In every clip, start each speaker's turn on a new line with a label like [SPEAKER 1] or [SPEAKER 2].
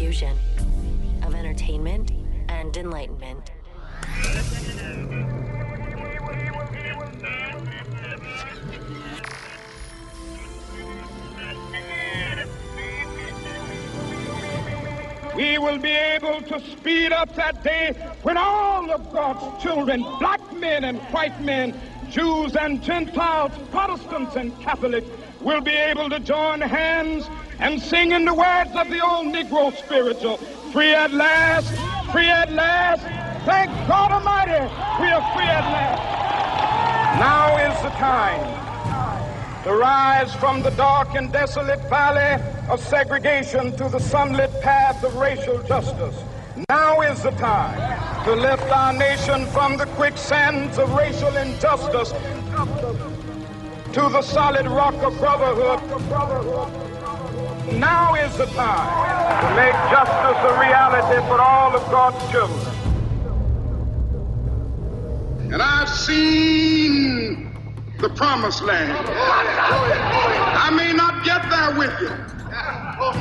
[SPEAKER 1] fusion of entertainment and enlightenment.
[SPEAKER 2] we will be able to speed up that day when all of God's children, black men and white men, Jews and Gentiles, Protestants and Catholics, will be able to join hands and sing in the words of the old Negro spiritual, free at last, free at last. Thank God Almighty, we are free at last. Now is the time to rise from the dark and desolate valley of segregation to the sunlit path of racial justice. Now is the time to lift our nation from the quicksands of racial injustice to the solid rock of brotherhood. Now is the time to make justice a reality for all of God's children. And I've seen the promised land. I may not get there with you,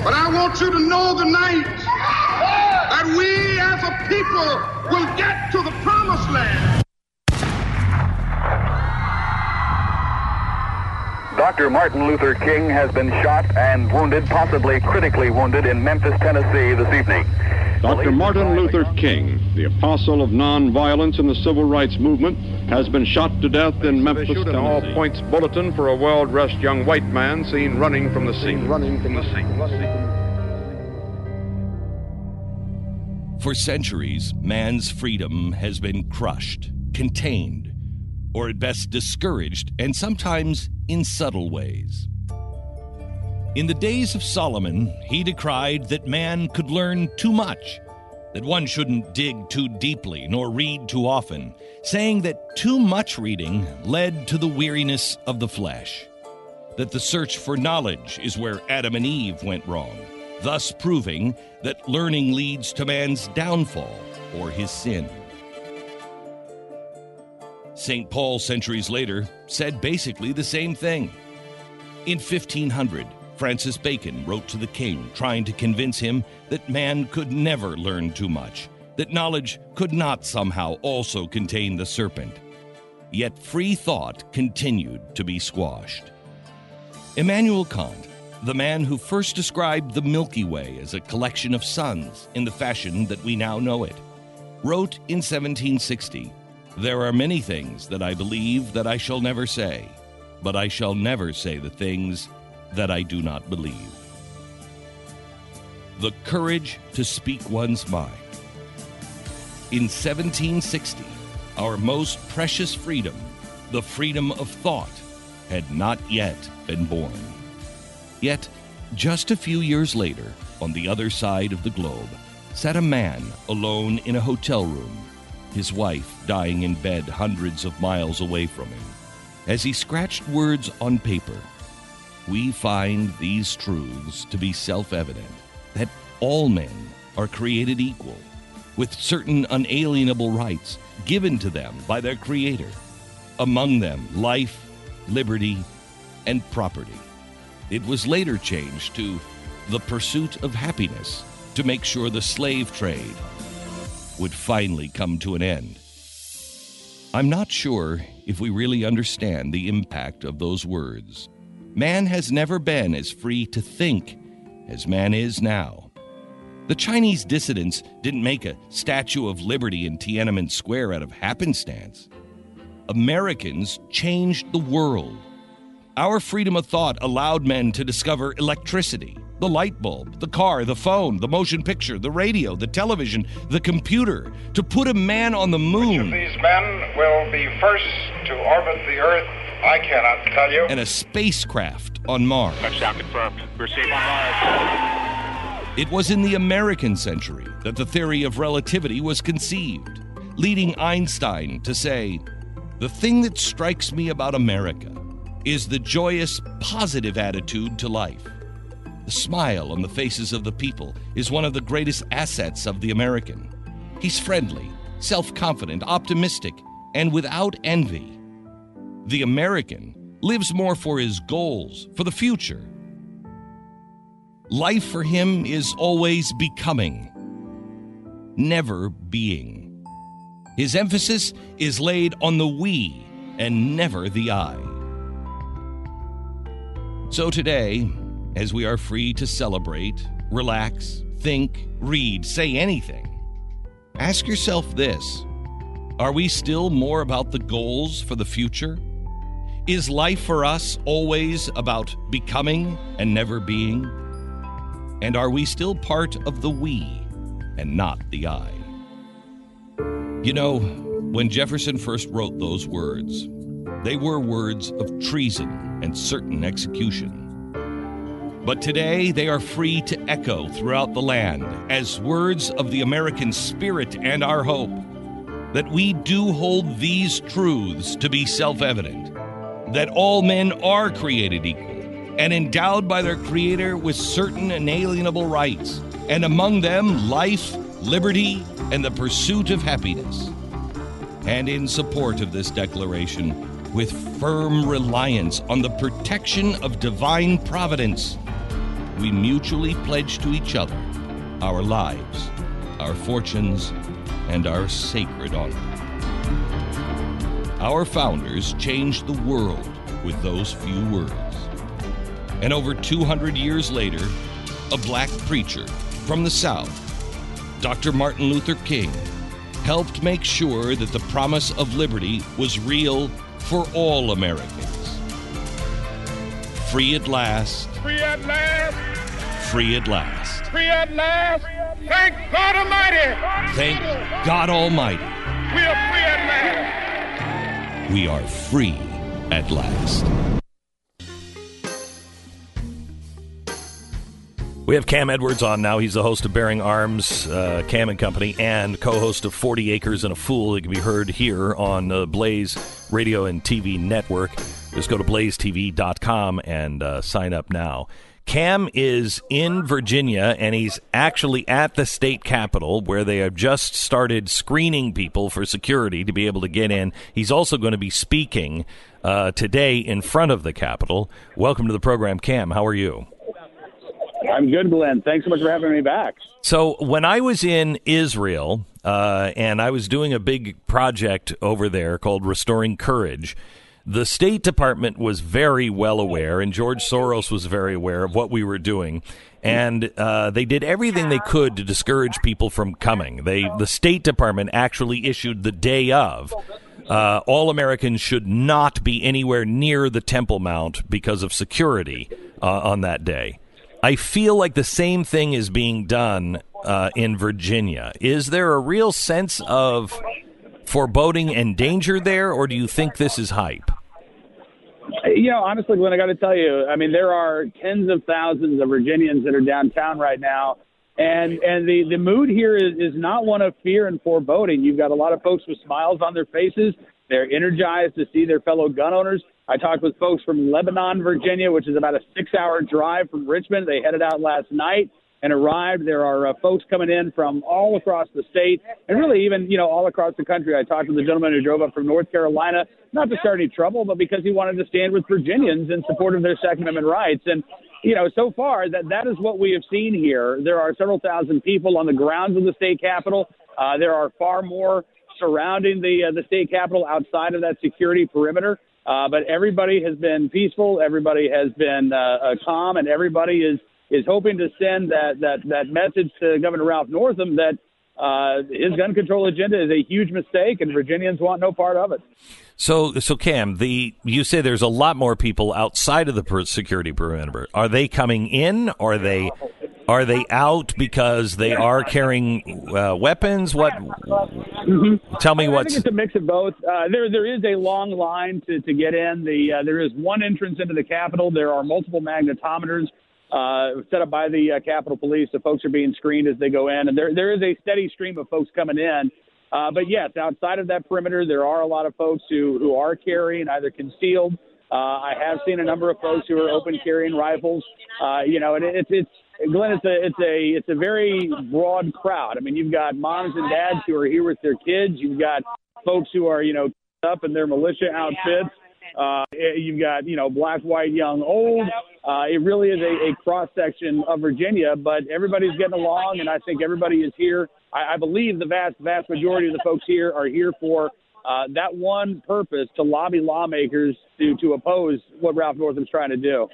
[SPEAKER 2] but I want you to know tonight that we as a people will get to the promised land.
[SPEAKER 3] Dr. Martin Luther King has been shot and wounded, possibly critically wounded, in Memphis, Tennessee this evening.
[SPEAKER 4] Dr. Martin Luther King, the apostle of nonviolence in the civil rights movement, has been shot to death in Memphis, Tennessee.
[SPEAKER 5] all points bulletin for a well-dressed young white man seen running from the scene.
[SPEAKER 4] Running from the scene.
[SPEAKER 6] For centuries, man's freedom has been crushed, contained, or at best discouraged, and sometimes in subtle ways. In the days of Solomon, he decried that man could learn too much, that one shouldn't dig too deeply nor read too often, saying that too much reading led to the weariness of the flesh, that the search for knowledge is where Adam and Eve went wrong, thus proving that learning leads to man's downfall or his sin. St. Paul, centuries later, said basically the same thing. In 1500, Francis Bacon wrote to the king, trying to convince him that man could never learn too much, that knowledge could not somehow also contain the serpent. Yet free thought continued to be squashed. Immanuel Kant, the man who first described the Milky Way as a collection of suns in the fashion that we now know it, wrote in 1760 There are many things that I believe that I shall never say, but I shall never say the things that I do not believe. The courage to speak one's mind. In 1760, our most precious freedom, the freedom of thought, had not yet been born. Yet, just a few years later, on the other side of the globe, sat a man alone in a hotel room, his wife dying in bed hundreds of miles away from him. As he scratched words on paper, we find these truths to be self evident that all men are created equal, with certain unalienable rights given to them by their Creator, among them life, liberty, and property. It was later changed to the pursuit of happiness to make sure the slave trade would finally come to an end. I'm not sure if we really understand the impact of those words. Man has never been as free to think as man is now. The Chinese dissidents didn't make a Statue of Liberty in Tiananmen Square out of happenstance. Americans changed the world. Our freedom of thought allowed men to discover electricity, the light bulb, the car, the phone, the motion picture, the radio, the television, the computer, to put a man on the moon.
[SPEAKER 7] Which of these men will be first to orbit the Earth I cannot tell you.
[SPEAKER 6] And a spacecraft on Mars.
[SPEAKER 8] Touchdown confirmed. We're safe on Mars.
[SPEAKER 6] It was in the American century that the theory of relativity was conceived, leading Einstein to say, The thing that strikes me about America is the joyous, positive attitude to life. The smile on the faces of the people is one of the greatest assets of the American. He's friendly, self confident, optimistic, and without envy. The American lives more for his goals, for the future.
[SPEAKER 9] Life for him is always becoming, never being. His emphasis is laid on the we and never the I. So today, as we are free to celebrate, relax, think, read, say anything, ask yourself this Are we still more about the goals for the future? Is life for us always about becoming and never being? And are we still part of the we and not the I? You know, when Jefferson first wrote those words, they were words of treason and certain execution. But today they are free to echo throughout the land as words of the American spirit and our hope that we do hold these truths to be self evident that all men are created equal and endowed by their Creator with certain inalienable rights, and among them life, liberty, and the pursuit of happiness. And in support of this declaration, with firm reliance on the protection of divine providence, we mutually pledge to each other our lives, our fortunes, and our sacred honor. Our founders changed the world with those few words. And over 200 years later, a black preacher from the South, Dr. Martin Luther King, helped make sure that the promise of liberty was real for all Americans. Free at last.
[SPEAKER 2] Free at last.
[SPEAKER 9] Free at last.
[SPEAKER 2] Free at last. Thank God Almighty.
[SPEAKER 9] Thank God Almighty.
[SPEAKER 2] We are free at last.
[SPEAKER 9] We are free at last.
[SPEAKER 6] We have Cam Edwards on now. He's the host of Bearing Arms, uh, Cam and Company, and co-host of 40 Acres and a Fool. It can be heard here on the Blaze Radio and TV network. Just go to blazetv.com and uh, sign up now. Cam is in Virginia, and he's actually at the state capitol where they have just started screening people for security to be able to get in. He's also going to be speaking uh, today in front of the Capitol. Welcome to the program, Cam. How are you?
[SPEAKER 10] I'm good, Glenn. Thanks so much for having me back.
[SPEAKER 6] So, when I was in Israel uh, and I was doing a big project over there called Restoring Courage, the State Department was very well aware, and George Soros was very aware of what we were doing. And uh, they did everything they could to discourage people from coming. They, the State Department, actually issued the day of uh, all Americans should not be anywhere near the Temple Mount because of security uh, on that day. I feel like the same thing is being done uh, in Virginia. Is there a real sense of foreboding and danger there, or do you think this is hype?
[SPEAKER 10] You know, honestly, Glenn, I got to tell you, I mean, there are tens of thousands of Virginians that are downtown right now, and and the the mood here is is not one of fear and foreboding. You've got a lot of folks with smiles on their faces. They're energized to see their fellow gun owners. I talked with folks from Lebanon, Virginia, which is about a six hour drive from Richmond. They headed out last night and arrived. There are uh, folks coming in from all across the state and really even, you know, all across the country. I talked to the gentleman who drove up from North Carolina, not to start any trouble, but because he wanted to stand with Virginians in support of their Second Amendment rights. And, you know, so far that that is what we have seen here. There are several thousand people on the grounds of the state capitol. Uh, there are far more surrounding the uh, the state capitol outside of that security perimeter. Uh, but everybody has been peaceful. Everybody has been uh, uh, calm, and everybody is is hoping to send that that that message to Governor Ralph Northam that uh, his gun control agenda is a huge mistake, and Virginians want no part of it.
[SPEAKER 6] So, so Cam, the you say there's a lot more people outside of the security perimeter. Are they coming in? Are they are they out because they are carrying uh, weapons? What?
[SPEAKER 10] Mm-hmm.
[SPEAKER 6] Tell me what.
[SPEAKER 10] I think it's a mix of both. Uh, there, there is a long line to, to get in. The uh, there is one entrance into the Capitol. There are multiple magnetometers uh, set up by the uh, Capitol Police. The folks are being screened as they go in, and there there is a steady stream of folks coming in. Uh, but yes, outside of that perimeter, there are a lot of folks who who are carrying either concealed. Uh, I have seen a number of folks who are open carrying rifles. Uh, you know, and it, it's it's Glenn, it's a it's a it's a very broad crowd. I mean, you've got moms and dads who are here with their kids. You've got folks who are you know up in their militia outfits. Uh, you've got you know black, white, young, old. uh, it really is a, a cross section of Virginia, but everybody's getting along, and I think everybody is here. I, I believe the vast, vast majority of the folks here are here for uh, that one purpose to lobby lawmakers to, to oppose what Ralph Northam's trying to do.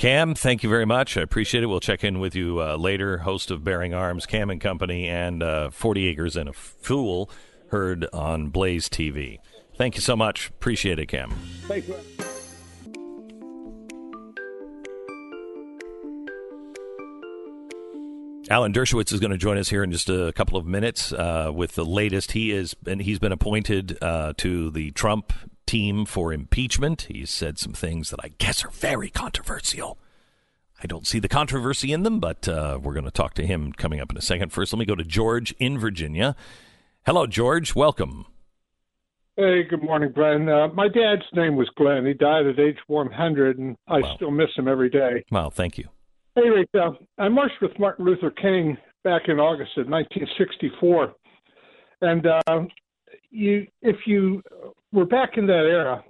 [SPEAKER 6] Cam, thank you very much. I appreciate it. We'll check in with you uh, later. Host of Bearing Arms, Cam and Company, and uh, 40 Acres and a Fool, heard on Blaze TV. Thank you so much. Appreciate it, Cam.
[SPEAKER 10] Thanks.
[SPEAKER 6] Alan Dershowitz is going to join us here in just a couple of minutes uh, with the latest. He is and he's been appointed uh, to the Trump team for impeachment. He's said some things that I guess are very controversial. I don't see the controversy in them, but uh, we're going to talk to him coming up in a second. First, let me go to George in Virginia. Hello, George. Welcome.
[SPEAKER 11] Hey, good morning, Brian. Uh, my dad's name was Glenn. He died at age 100, and I wow. still miss him every day.
[SPEAKER 6] Wow, thank you.
[SPEAKER 11] Anyway, uh, I marched with Martin Luther King back in August of 1964, and uh, you, if you were back in that era,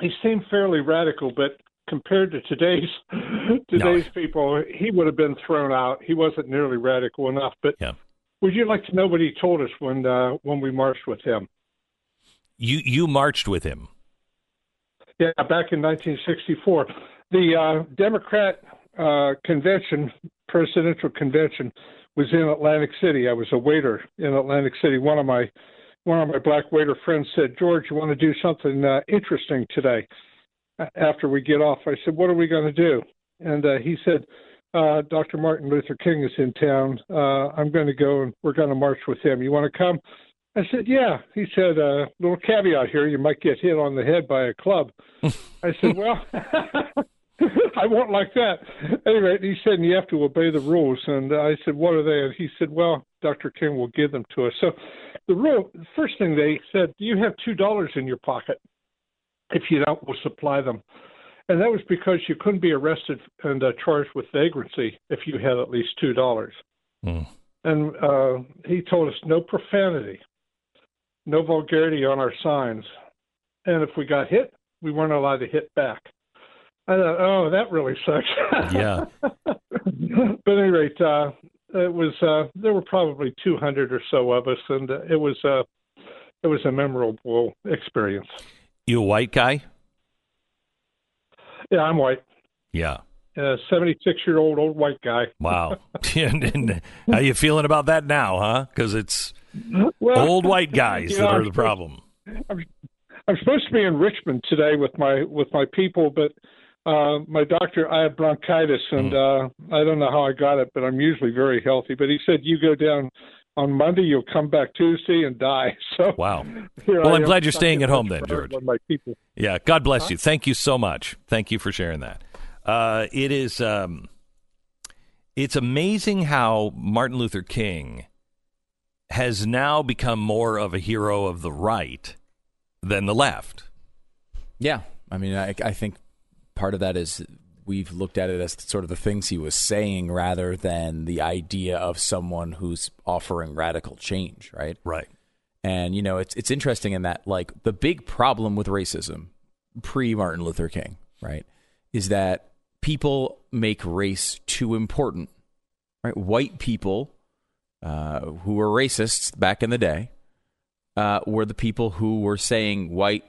[SPEAKER 11] he seemed fairly radical, but compared to today's today's no. people, he would have been thrown out. He wasn't nearly radical enough. But yeah. would you like to know what he told us when uh, when we marched with him?
[SPEAKER 6] You you marched with him.
[SPEAKER 11] Yeah, back in 1964, the uh, Democrat uh, convention, presidential convention, was in Atlantic City. I was a waiter in Atlantic City. One of my one of my black waiter friends said, "George, you want to do something uh, interesting today?" After we get off, I said, "What are we going to do?" And uh, he said, uh, "Dr. Martin Luther King is in town. Uh, I'm going to go and we're going to march with him. You want to come?" I said, "Yeah." He said, "A uh, little caveat here: you might get hit on the head by a club." I said, "Well." I won't like that. Anyway, he said, you have to obey the rules. And I said, what are they? And he said, well, Dr. King will give them to us. So the rule, first thing they said, do you have $2 in your pocket? If you don't, we'll supply them. And that was because you couldn't be arrested and uh, charged with vagrancy if you had at least $2. Mm. And uh, he told us no profanity, no vulgarity on our signs. And if we got hit, we weren't allowed to hit back. I thought, oh, that really sucks.
[SPEAKER 6] Yeah.
[SPEAKER 11] but any rate, uh, it was uh, there were probably 200 or so of us, and it was uh, it was a memorable experience.
[SPEAKER 6] You a white guy?
[SPEAKER 11] Yeah, I'm white.
[SPEAKER 6] Yeah.
[SPEAKER 11] A 76 year old old white guy.
[SPEAKER 6] Wow. and, how you feeling about that now, huh? Because it's well, old white guys that know, are the problem.
[SPEAKER 11] I'm, I'm supposed to be in Richmond today with my with my people, but uh, my doctor, I have bronchitis, and mm. uh, I don't know how I got it, but I'm usually very healthy. But he said, you go down on Monday, you'll come back Tuesday and die. So
[SPEAKER 6] wow. Well, I am glad you're staying at home then, George.
[SPEAKER 11] My people.
[SPEAKER 6] Yeah, God bless huh? you. Thank you so much. Thank you for sharing that. Uh, it is. Um, it's amazing how Martin Luther King has now become more of a hero of the right than the left.
[SPEAKER 12] Yeah, I mean, I, I think part of that is we've looked at it as sort of the things he was saying rather than the idea of someone who's offering radical change, right?
[SPEAKER 6] Right.
[SPEAKER 12] And you know, it's it's interesting in that like the big problem with racism pre Martin Luther King, right, is that people make race too important. Right? White people uh, who were racists back in the day uh, were the people who were saying white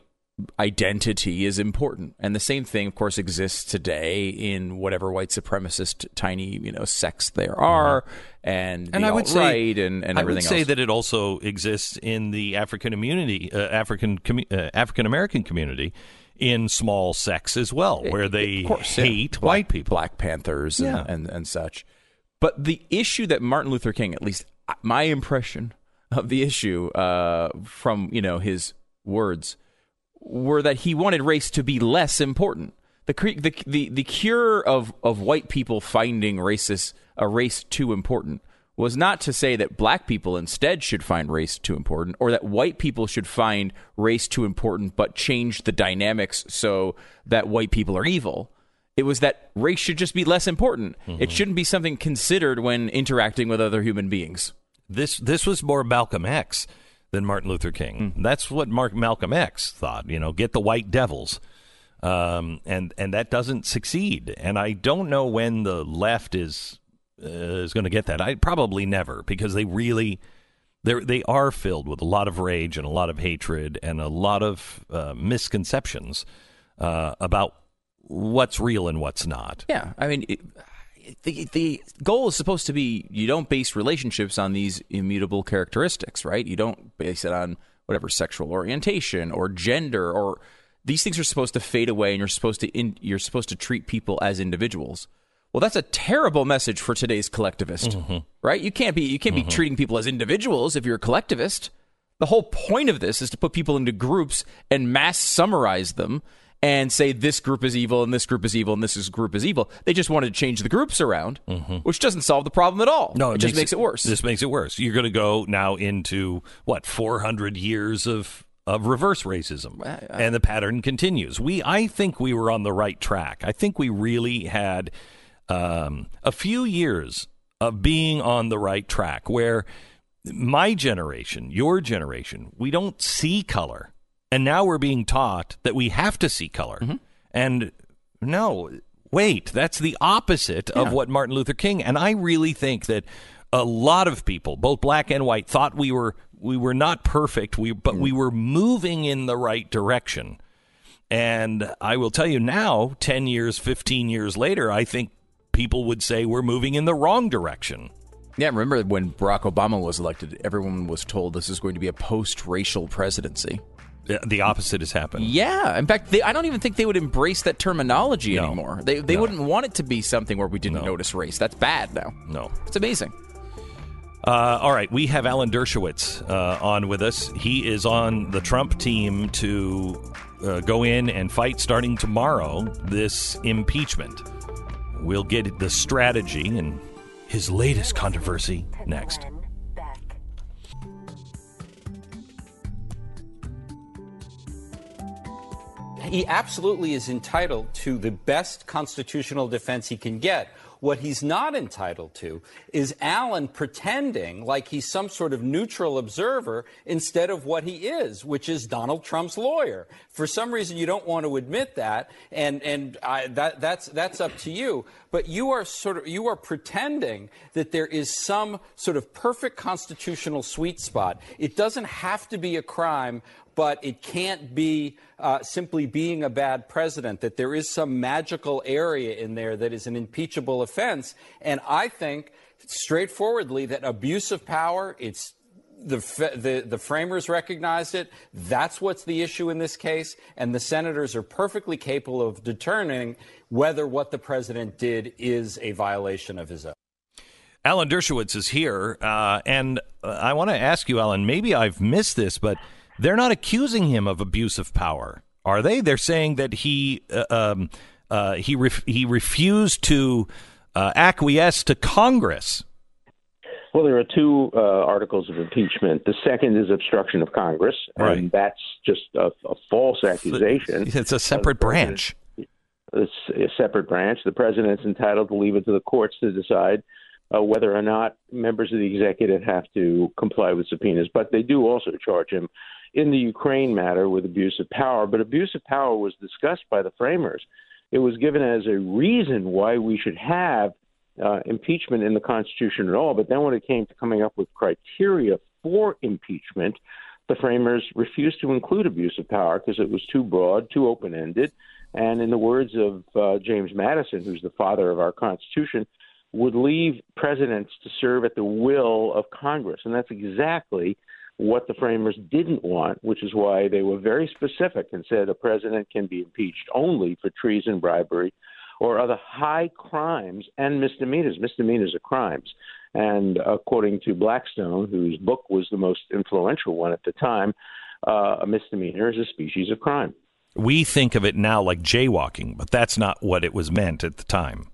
[SPEAKER 12] identity is important. And the same thing, of course, exists today in whatever white supremacist tiny, you know, sects there are, mm-hmm. and and I would say and, and
[SPEAKER 6] I
[SPEAKER 12] would
[SPEAKER 6] say
[SPEAKER 12] else.
[SPEAKER 6] that it also exists in the African community, uh, African uh, African American community. In small sects as well, where they course, hate
[SPEAKER 12] yeah.
[SPEAKER 6] white people,
[SPEAKER 12] Black Panthers, and, yeah. and, and such. But the issue that Martin Luther King, at least my impression of the issue uh, from you know his words, were that he wanted race to be less important. The the the, the cure of of white people finding racist a race too important was not to say that black people instead should find race too important or that white people should find race too important but change the dynamics so that white people are evil. It was that race should just be less important. Mm-hmm. It shouldn't be something considered when interacting with other human beings.
[SPEAKER 6] This this was more Malcolm X than Martin Luther King. Mm. That's what Mark Malcolm X thought. You know, get the white devils. um, and and that doesn't succeed. And I don't know when the left is uh, is going to get that. I probably never because they really they they are filled with a lot of rage and a lot of hatred and a lot of uh, misconceptions uh, about what's real and what's not.
[SPEAKER 12] Yeah, I mean. It, the, the goal is supposed to be you don't base relationships on these immutable characteristics, right? You don't base it on whatever sexual orientation or gender or these things are supposed to fade away and you're supposed to in, you're supposed to treat people as individuals. Well, that's a terrible message for today's collectivist, mm-hmm. right? You can't be you can't mm-hmm. be treating people as individuals if you're a collectivist. The whole point of this is to put people into groups and mass summarize them and say this group is evil and this group is evil and this group is evil. They just wanted to change the groups around, mm-hmm. which doesn't solve the problem at all. No, it, it just makes, makes it, it worse.
[SPEAKER 6] This makes it worse. You're going to go now into what 400 years of of reverse racism, and the pattern continues. We, I think, we were on the right track. I think we really had um, a few years of being on the right track, where my generation, your generation, we don't see color, and now we're being taught that we have to see color, mm-hmm. and no. Wait, that's the opposite yeah. of what Martin Luther King. And I really think that a lot of people, both black and white, thought we were we were not perfect, we but we were moving in the right direction. And I will tell you now, 10 years, 15 years later, I think people would say we're moving in the wrong direction.
[SPEAKER 12] Yeah, remember when Barack Obama was elected, everyone was told this is going to be a post racial presidency.
[SPEAKER 6] The opposite has happened.
[SPEAKER 12] Yeah. In fact, they, I don't even think they would embrace that terminology no. anymore. They, they no. wouldn't want it to be something where we didn't no. notice race. That's bad now.
[SPEAKER 6] No.
[SPEAKER 12] It's amazing.
[SPEAKER 6] Uh, all right, we have Alan Dershowitz uh, on with us. He is on the Trump team to uh, go in and fight starting tomorrow this impeachment. We'll get the strategy and his latest controversy next.
[SPEAKER 13] He absolutely is entitled to the best constitutional defense he can get what he's not entitled to is Alan pretending like he's some sort of neutral observer instead of what he is, which is Donald Trump's lawyer. For some reason, you don't want to admit that, and and I, that that's that's up to you. But you are sort of you are pretending that there is some sort of perfect constitutional sweet spot. It doesn't have to be a crime but it can't be uh, simply being a bad president, that there is some magical area in there that is an impeachable offense. And I think straightforwardly that abuse of power, it's the, the, the, framers recognized it. That's what's the issue in this case. And the senators are perfectly capable of determining whether what the president did is a violation of his oath.
[SPEAKER 6] Alan Dershowitz is here. Uh, and uh, I want to ask you, Alan, maybe I've missed this, but they're not accusing him of abuse of power, are they? They're saying that he uh, um, uh, he ref- he refused to uh, acquiesce to Congress.
[SPEAKER 14] Well, there are two uh, articles of impeachment. The second is obstruction of Congress, right. and that's just a, a false accusation.
[SPEAKER 6] It's a separate branch.
[SPEAKER 14] It's a separate branch. The president's entitled to leave it to the courts to decide uh, whether or not members of the executive have to comply with subpoenas. But they do also charge him in the Ukraine matter with abuse of power, but abuse of power was discussed by the framers. It was given as a reason why we should have uh, impeachment in the Constitution at all. But then when it came to coming up with criteria for impeachment, the framers refused to include abuse of power because it was too broad, too open ended. And in the words of uh, James Madison, who's the father of our Constitution, would leave presidents to serve at the will of Congress. And that's exactly what the framers didn't want, which is why they were very specific and said a president can be impeached only for treason, bribery, or other high crimes and misdemeanors. Misdemeanors are crimes. And according to Blackstone, whose book was the most influential one at the time, uh, a misdemeanor is a species of crime.
[SPEAKER 6] We think of it now like jaywalking, but that's not what it was meant at the time.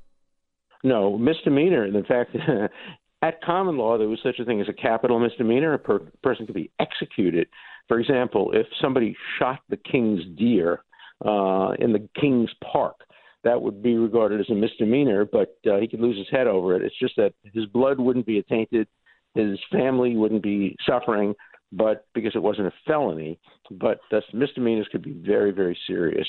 [SPEAKER 14] No, misdemeanor. In fact, At common law, there was such a thing as a capital misdemeanor. A per- person could be executed. For example, if somebody shot the king's deer uh, in the king's park, that would be regarded as a misdemeanor, but uh, he could lose his head over it. It's just that his blood wouldn't be tainted, his family wouldn't be suffering, but because it wasn't a felony. But thus, misdemeanors could be very, very serious.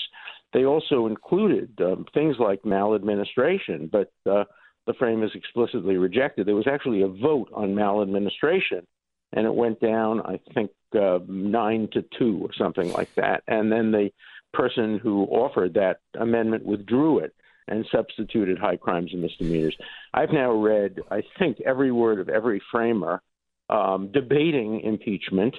[SPEAKER 14] They also included um, things like maladministration, but uh, the frame is explicitly rejected. There was actually a vote on maladministration, and it went down, I think, uh, nine to two or something like that. And then the person who offered that amendment withdrew it and substituted high crimes and misdemeanors. I've now read, I think, every word of every framer um, debating impeachment.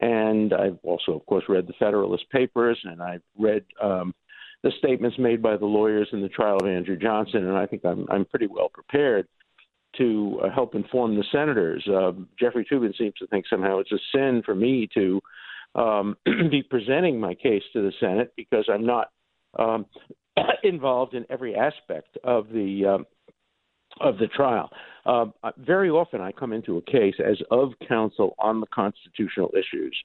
[SPEAKER 14] And I've also, of course, read the Federalist Papers, and I've read um, the statements made by the lawyers in the trial of Andrew Johnson, and I think I'm, I'm pretty well prepared to uh, help inform the senators. Uh, Jeffrey Toobin seems to think somehow it's a sin for me to um, be presenting my case to the Senate because I'm not um, involved in every aspect of the um, of the trial. Uh, very often, I come into a case as of counsel on the constitutional issues,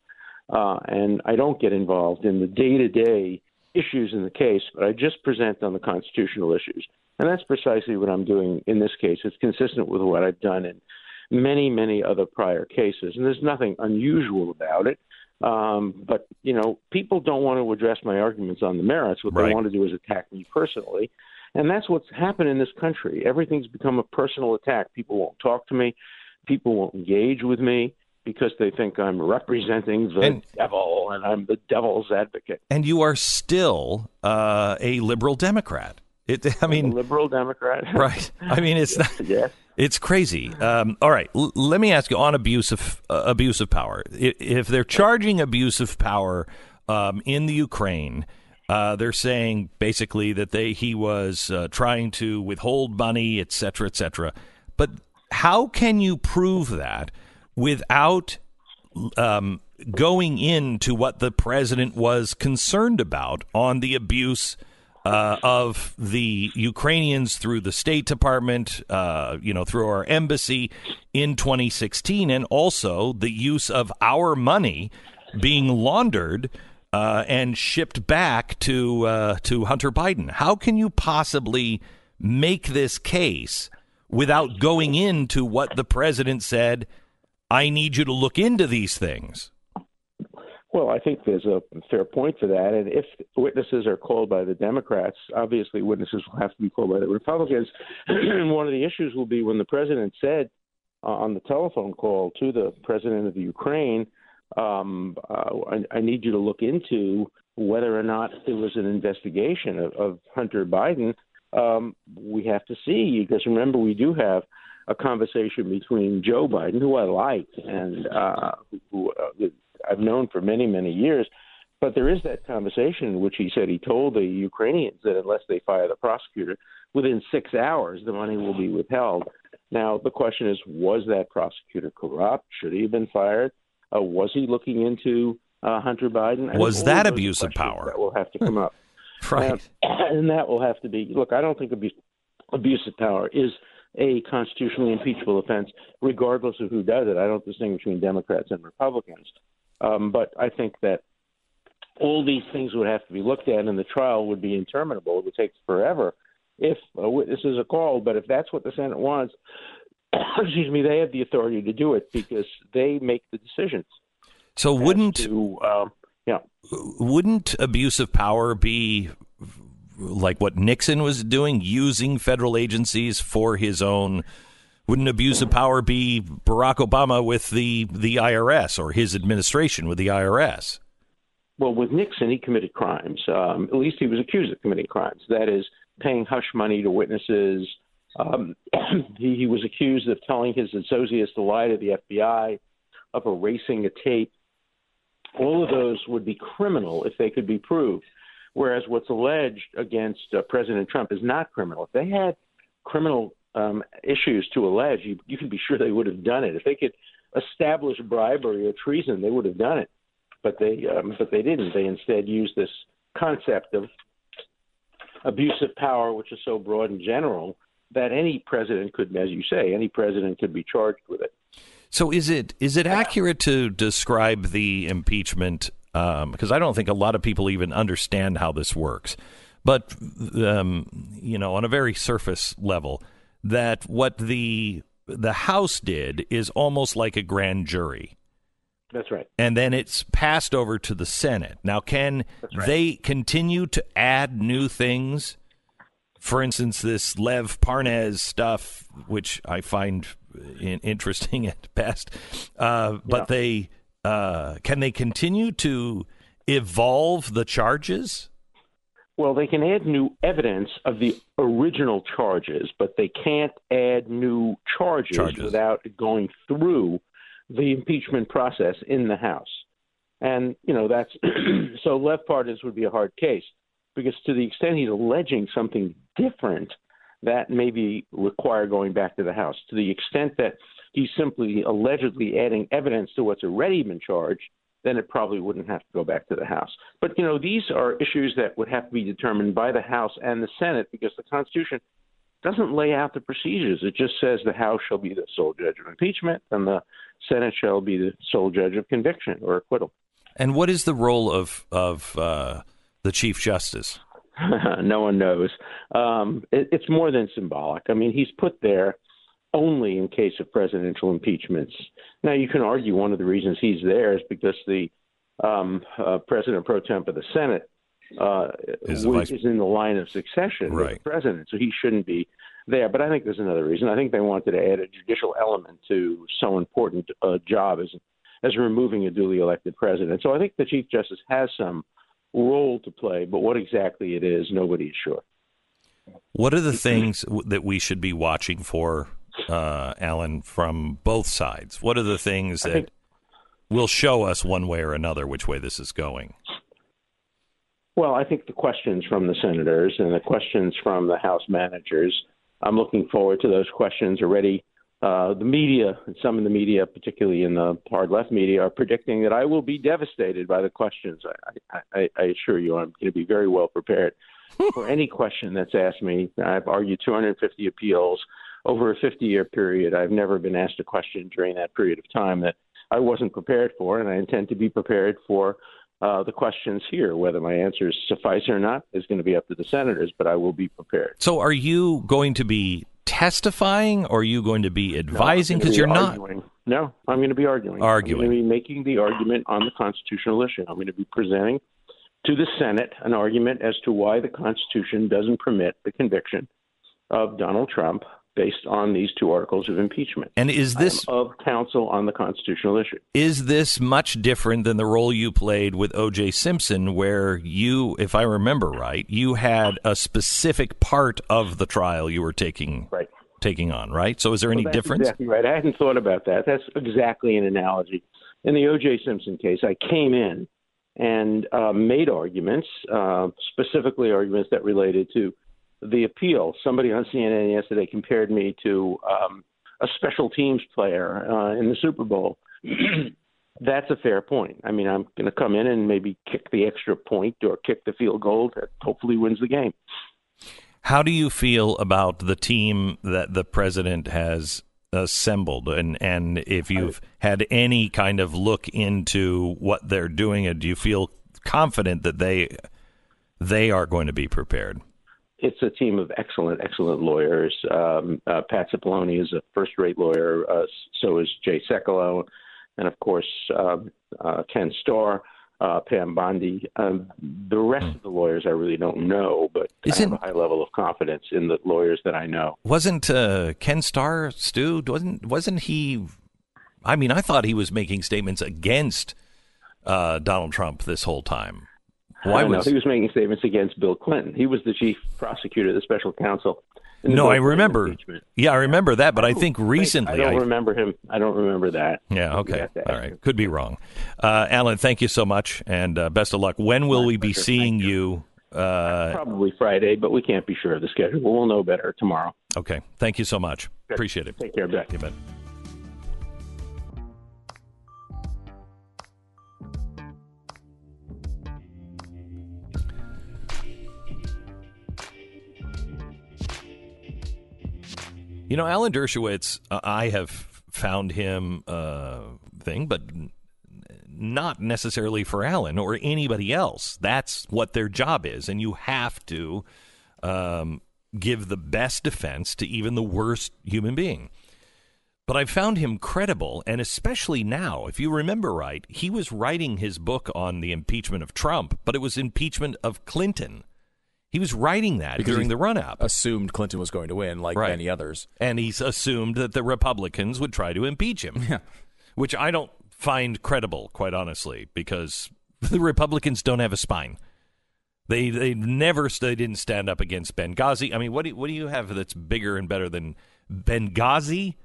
[SPEAKER 14] uh, and I don't get involved in the day to day issues in the case, but I just present on the constitutional issues. And that's precisely what I'm doing in this case. It's consistent with what I've done in many, many other prior cases. And there's nothing unusual about it. Um, but, you know, people don't want to address my arguments on the merits. What right. they want to do is attack me personally. And that's what's happened in this country. Everything's become a personal attack. People won't talk to me, people won't engage with me because they think I'm representing the and, devil and I'm the devil's advocate.
[SPEAKER 6] And you are still uh, a liberal Democrat. It, I mean,
[SPEAKER 14] liberal Democrat,
[SPEAKER 6] right? I mean, it's
[SPEAKER 14] yes,
[SPEAKER 6] not,
[SPEAKER 14] yes.
[SPEAKER 6] it's crazy. Um, all right, L- let me ask you on abuse of uh, abuse of power. If, they're charging abuse of power um, in the Ukraine, uh, they're saying basically that they he was uh, trying to withhold money, et cetera, et cetera. But how can you prove that? Without um, going into what the president was concerned about on the abuse uh, of the Ukrainians through the State Department, uh, you know, through our embassy in 2016, and also the use of our money being laundered uh, and shipped back to uh, to Hunter Biden. How can you possibly make this case without going into what the president said? I need you to look into these things.
[SPEAKER 14] Well, I think there's a fair point for that. And if witnesses are called by the Democrats, obviously witnesses will have to be called by the Republicans. and One of the issues will be when the president said uh, on the telephone call to the president of the Ukraine, um, uh, I, I, need you to look into whether or not there was an investigation of, of Hunter Biden. Um, we have to see because remember we do have a conversation between Joe Biden, who I like and uh, who uh, I've known for many, many years. But there is that conversation in which he said he told the Ukrainians that unless they fire the prosecutor, within six hours the money will be withheld. Now, the question is was that prosecutor corrupt? Should he have been fired? Uh, was he looking into uh, Hunter Biden?
[SPEAKER 6] Was that abuse of power?
[SPEAKER 14] That will have to come up.
[SPEAKER 6] right.
[SPEAKER 14] and that will have to be look, I don't think abuse, abuse of power is a constitutionally impeachable offense, regardless of who does it. I don't distinguish between Democrats and Republicans. Um, but I think that all these things would have to be looked at, and the trial would be interminable. It would take forever if witnesses are called. But if that's what the Senate wants, excuse me, they have the authority to do it because they make the decisions.
[SPEAKER 6] So wouldn't
[SPEAKER 14] to, um, yeah.
[SPEAKER 6] wouldn't abuse of power be like what Nixon was doing, using federal agencies for his own. Wouldn't abuse of power be Barack Obama with the the IRS or his administration with the IRS?
[SPEAKER 14] Well, with Nixon, he committed crimes. Um, at least he was accused of committing crimes. That is, paying hush money to witnesses. Um, he, he was accused of telling his associates to lie to the FBI, of erasing a tape. All of those would be criminal if they could be proved whereas what's alleged against uh, President Trump is not criminal. If they had criminal um, issues to allege, you, you can be sure they would have done it. If they could establish bribery or treason, they would have done it. But they, um, but they didn't. They instead used this concept of abuse of power, which is so broad and general that any president could, as you say, any president could be charged with it.
[SPEAKER 6] So is it is it accurate to describe the impeachment because um, I don't think a lot of people even understand how this works. But um, you know, on a very surface level, that what the the House did is almost like a grand jury.
[SPEAKER 14] That's right.
[SPEAKER 6] And then it's passed over to the Senate. Now, can
[SPEAKER 14] right.
[SPEAKER 6] they continue to add new things? For instance, this Lev Parnas stuff, which I find in- interesting at best, uh, but
[SPEAKER 14] Yeah.
[SPEAKER 6] they uh, can they continue to evolve the charges?
[SPEAKER 14] Well, they can add new evidence of the original charges, but they can't add new charges,
[SPEAKER 6] Charges.
[SPEAKER 14] without going through the impeachment process in the House. And, you know, that's so Lev Parnas would be a hard case because to the extent he's alleging something different, that may be require going back to the House. To the extent that he's simply allegedly adding evidence to what's already been charged, then it probably wouldn't have to go back to the House. But, you know, these are issues that would have to be determined by the House and the Senate because the Constitution doesn't lay out the procedures. It just says the House shall be the sole judge of impeachment and the Senate shall be the sole judge of conviction or acquittal.
[SPEAKER 6] And what is the role of of uh, the Chief Justice?
[SPEAKER 14] no one knows. Um, it, it's more than symbolic. I mean, he's put there only in case of presidential impeachments. Now, you can argue one of the reasons he's there is because the um, uh, president pro temp of the Senate uh,
[SPEAKER 6] Is vice-
[SPEAKER 14] is in the line of succession
[SPEAKER 6] Right.
[SPEAKER 14] the president, so he shouldn't be there. But I think there's another reason. I think they wanted to add a judicial element to so important a job as as removing a duly elected president. So I think the chief justice has some role to play, but what exactly it is, nobody is sure.
[SPEAKER 6] What are the things that we should be watching for, uh, Alan, from both sides? What are the things that
[SPEAKER 14] think-
[SPEAKER 6] will show us one way or another which way this is going?
[SPEAKER 14] Well, I think the questions from the senators and the questions from the House managers, I'm looking forward to those questions already. Uh, the media, some in the media, particularly in the hard left media, are predicting that I will be devastated by the questions. I, I, I, I assure you, I'm going to be very well prepared for any question that's asked me. I've argued 250 appeals over a 50 year period. I've never been asked a question during that period of time that I wasn't prepared for, and I intend to be prepared for uh, the questions here. Whether my answers suffice or not is going to be up to the senators, but I will be prepared.
[SPEAKER 6] So, are you going to be testifying, or are you going to be advising? Because
[SPEAKER 14] gonna
[SPEAKER 6] you're
[SPEAKER 14] be
[SPEAKER 6] not.
[SPEAKER 14] No, I'm going to be arguing.
[SPEAKER 6] Arguing.
[SPEAKER 14] I'm going to be making the argument on the constitutional issue. I'm going to be presenting to the Senate an argument as to why the Constitution doesn't permit the conviction of Donald Trump based on these two articles of impeachment.
[SPEAKER 6] And is this
[SPEAKER 14] of counsel on the constitutional issue?
[SPEAKER 6] is this much different than the role you played with O.J. Simpson, where you, if I remember right, you had a specific part of the trial you were taking
[SPEAKER 14] right.
[SPEAKER 6] taking on, right? So, is there any
[SPEAKER 14] Well, that's
[SPEAKER 6] difference?
[SPEAKER 14] Exactly right. I hadn't thought about that. That's exactly an analogy. In the O.J. Simpson case, I came in and uh, made arguments, uh, specifically arguments that related to the appeal. Somebody on CNN yesterday compared me to um, a special teams player uh, in the Super Bowl. That's a fair point. I mean, I'm going to come in and maybe kick the extra point or kick the field goal that hopefully wins the game.
[SPEAKER 6] How do you feel about the team that the president has assembled, and and if you've had any kind of look into what they're doing, and do you feel confident that they they are going to be prepared?
[SPEAKER 14] It's a team of excellent, excellent lawyers. Um, uh, Pat Cipollone is a first-rate lawyer. Uh, so is Jay Sekulow, and of course um, uh, Ken Starr, uh, Pam Bondi. Um, the rest of the lawyers I really don't know, but I have a high level of confidence in the lawyers that I know.
[SPEAKER 6] Wasn't uh, Ken Starr, Stu? Wasn't wasn't he? I mean, I thought he was making statements against uh, Donald Trump this whole time. Why
[SPEAKER 14] I don't know.
[SPEAKER 6] was
[SPEAKER 14] he was making statements against Bill Clinton? He was the chief prosecutor, the special counsel.
[SPEAKER 6] no? I remember. Yeah, I remember that, but I think recently
[SPEAKER 14] I don't remember him. I don't remember that.
[SPEAKER 6] Yeah. Okay. All right. Could be wrong. Uh, Alan, thank you so much, and uh, best of luck. When will we be seeing you? Uh,
[SPEAKER 14] Probably Friday, but we can't be sure of the schedule. We'll know better tomorrow.
[SPEAKER 6] okay. Thank you so much. Appreciate it.
[SPEAKER 14] Take care, Beck.
[SPEAKER 6] You bet. You know, Alan Dershowitz, uh, I have found him uh, thing, but not necessarily for Alan or anybody else. That's what their job is, and you have to um, give the best defense to even the worst human being. but I've found him credible, and especially now, if you remember right, he was writing his book on the impeachment of Trump, but it was impeachment of Clinton. He was writing that
[SPEAKER 12] Because
[SPEAKER 6] during
[SPEAKER 12] he
[SPEAKER 6] the run up.
[SPEAKER 12] Assumed Clinton was going to win, like
[SPEAKER 6] Right.
[SPEAKER 12] many others.
[SPEAKER 6] And he's assumed that the Republicans would try to impeach him.
[SPEAKER 12] Yeah.
[SPEAKER 6] Which I don't find credible, quite honestly, because the Republicans don't have a spine. They they never they didn't stand up against Benghazi. I mean, what do what do you have that's bigger and better than Benghazi?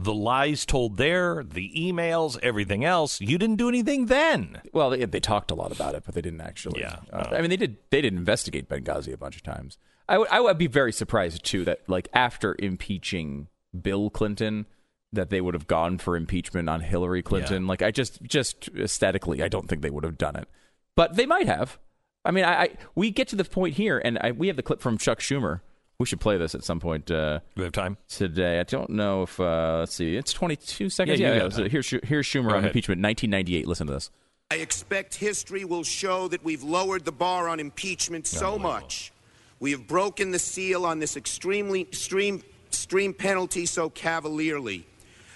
[SPEAKER 6] The lies told there, the emails, everything else. You didn't do anything then.
[SPEAKER 12] Well, they, they talked a lot about it, but they didn't actually.
[SPEAKER 6] Yeah,
[SPEAKER 12] Uh, I mean, they did. They did investigate Benghazi a bunch of times. I would. I would be very surprised too that like after impeaching Bill Clinton, that they would have gone for impeachment on Hillary Clinton. Like I just just aesthetically, I don't think they would have done it, but they might have. I mean, I, I we get to the point here, and I, we have the clip from Chuck Schumer. We should play this at some point. Uh,
[SPEAKER 6] we have time
[SPEAKER 12] today. I don't know if uh, let's see. It's 22 seconds.
[SPEAKER 15] Yeah, you
[SPEAKER 12] Yeah, so here's here's Schumer
[SPEAKER 15] Go
[SPEAKER 12] on
[SPEAKER 15] ahead.
[SPEAKER 12] impeachment, 1998. Listen to this.
[SPEAKER 15] I expect history will show that we've lowered the bar on impeachment so much. We have broken the seal on this extremely extreme, extreme penalty so cavalierly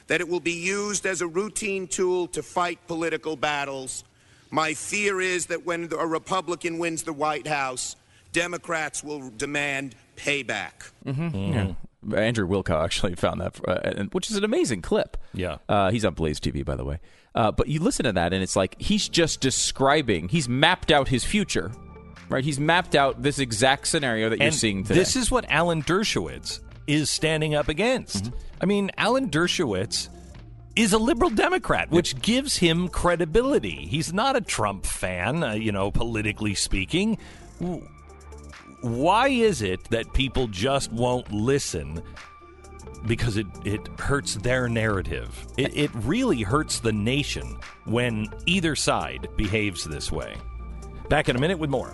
[SPEAKER 15] that it will be used as a routine tool to fight political battles. My fear is that when a Republican wins the White House, Democrats will demand payback.
[SPEAKER 12] Mm-hmm. Yeah. Andrew Wilkow actually found that, uh, and- which is an amazing clip.
[SPEAKER 6] Yeah.
[SPEAKER 12] Uh, he's on Blaze TV, by the way. Uh, but you listen to that, and it's like he's just describing, he's mapped out his future, right? He's mapped out this exact scenario that you're seeing today.
[SPEAKER 6] This is what Alan Dershowitz is standing up against.
[SPEAKER 12] Mm-hmm.
[SPEAKER 6] I mean, Alan Dershowitz is a liberal Democrat, which gives him credibility. He's not a Trump fan, uh, you know, politically speaking. Why is it that people just won't listen? Because it, it hurts their narrative. It, it really hurts the nation when either side behaves this way. Back in a minute with more.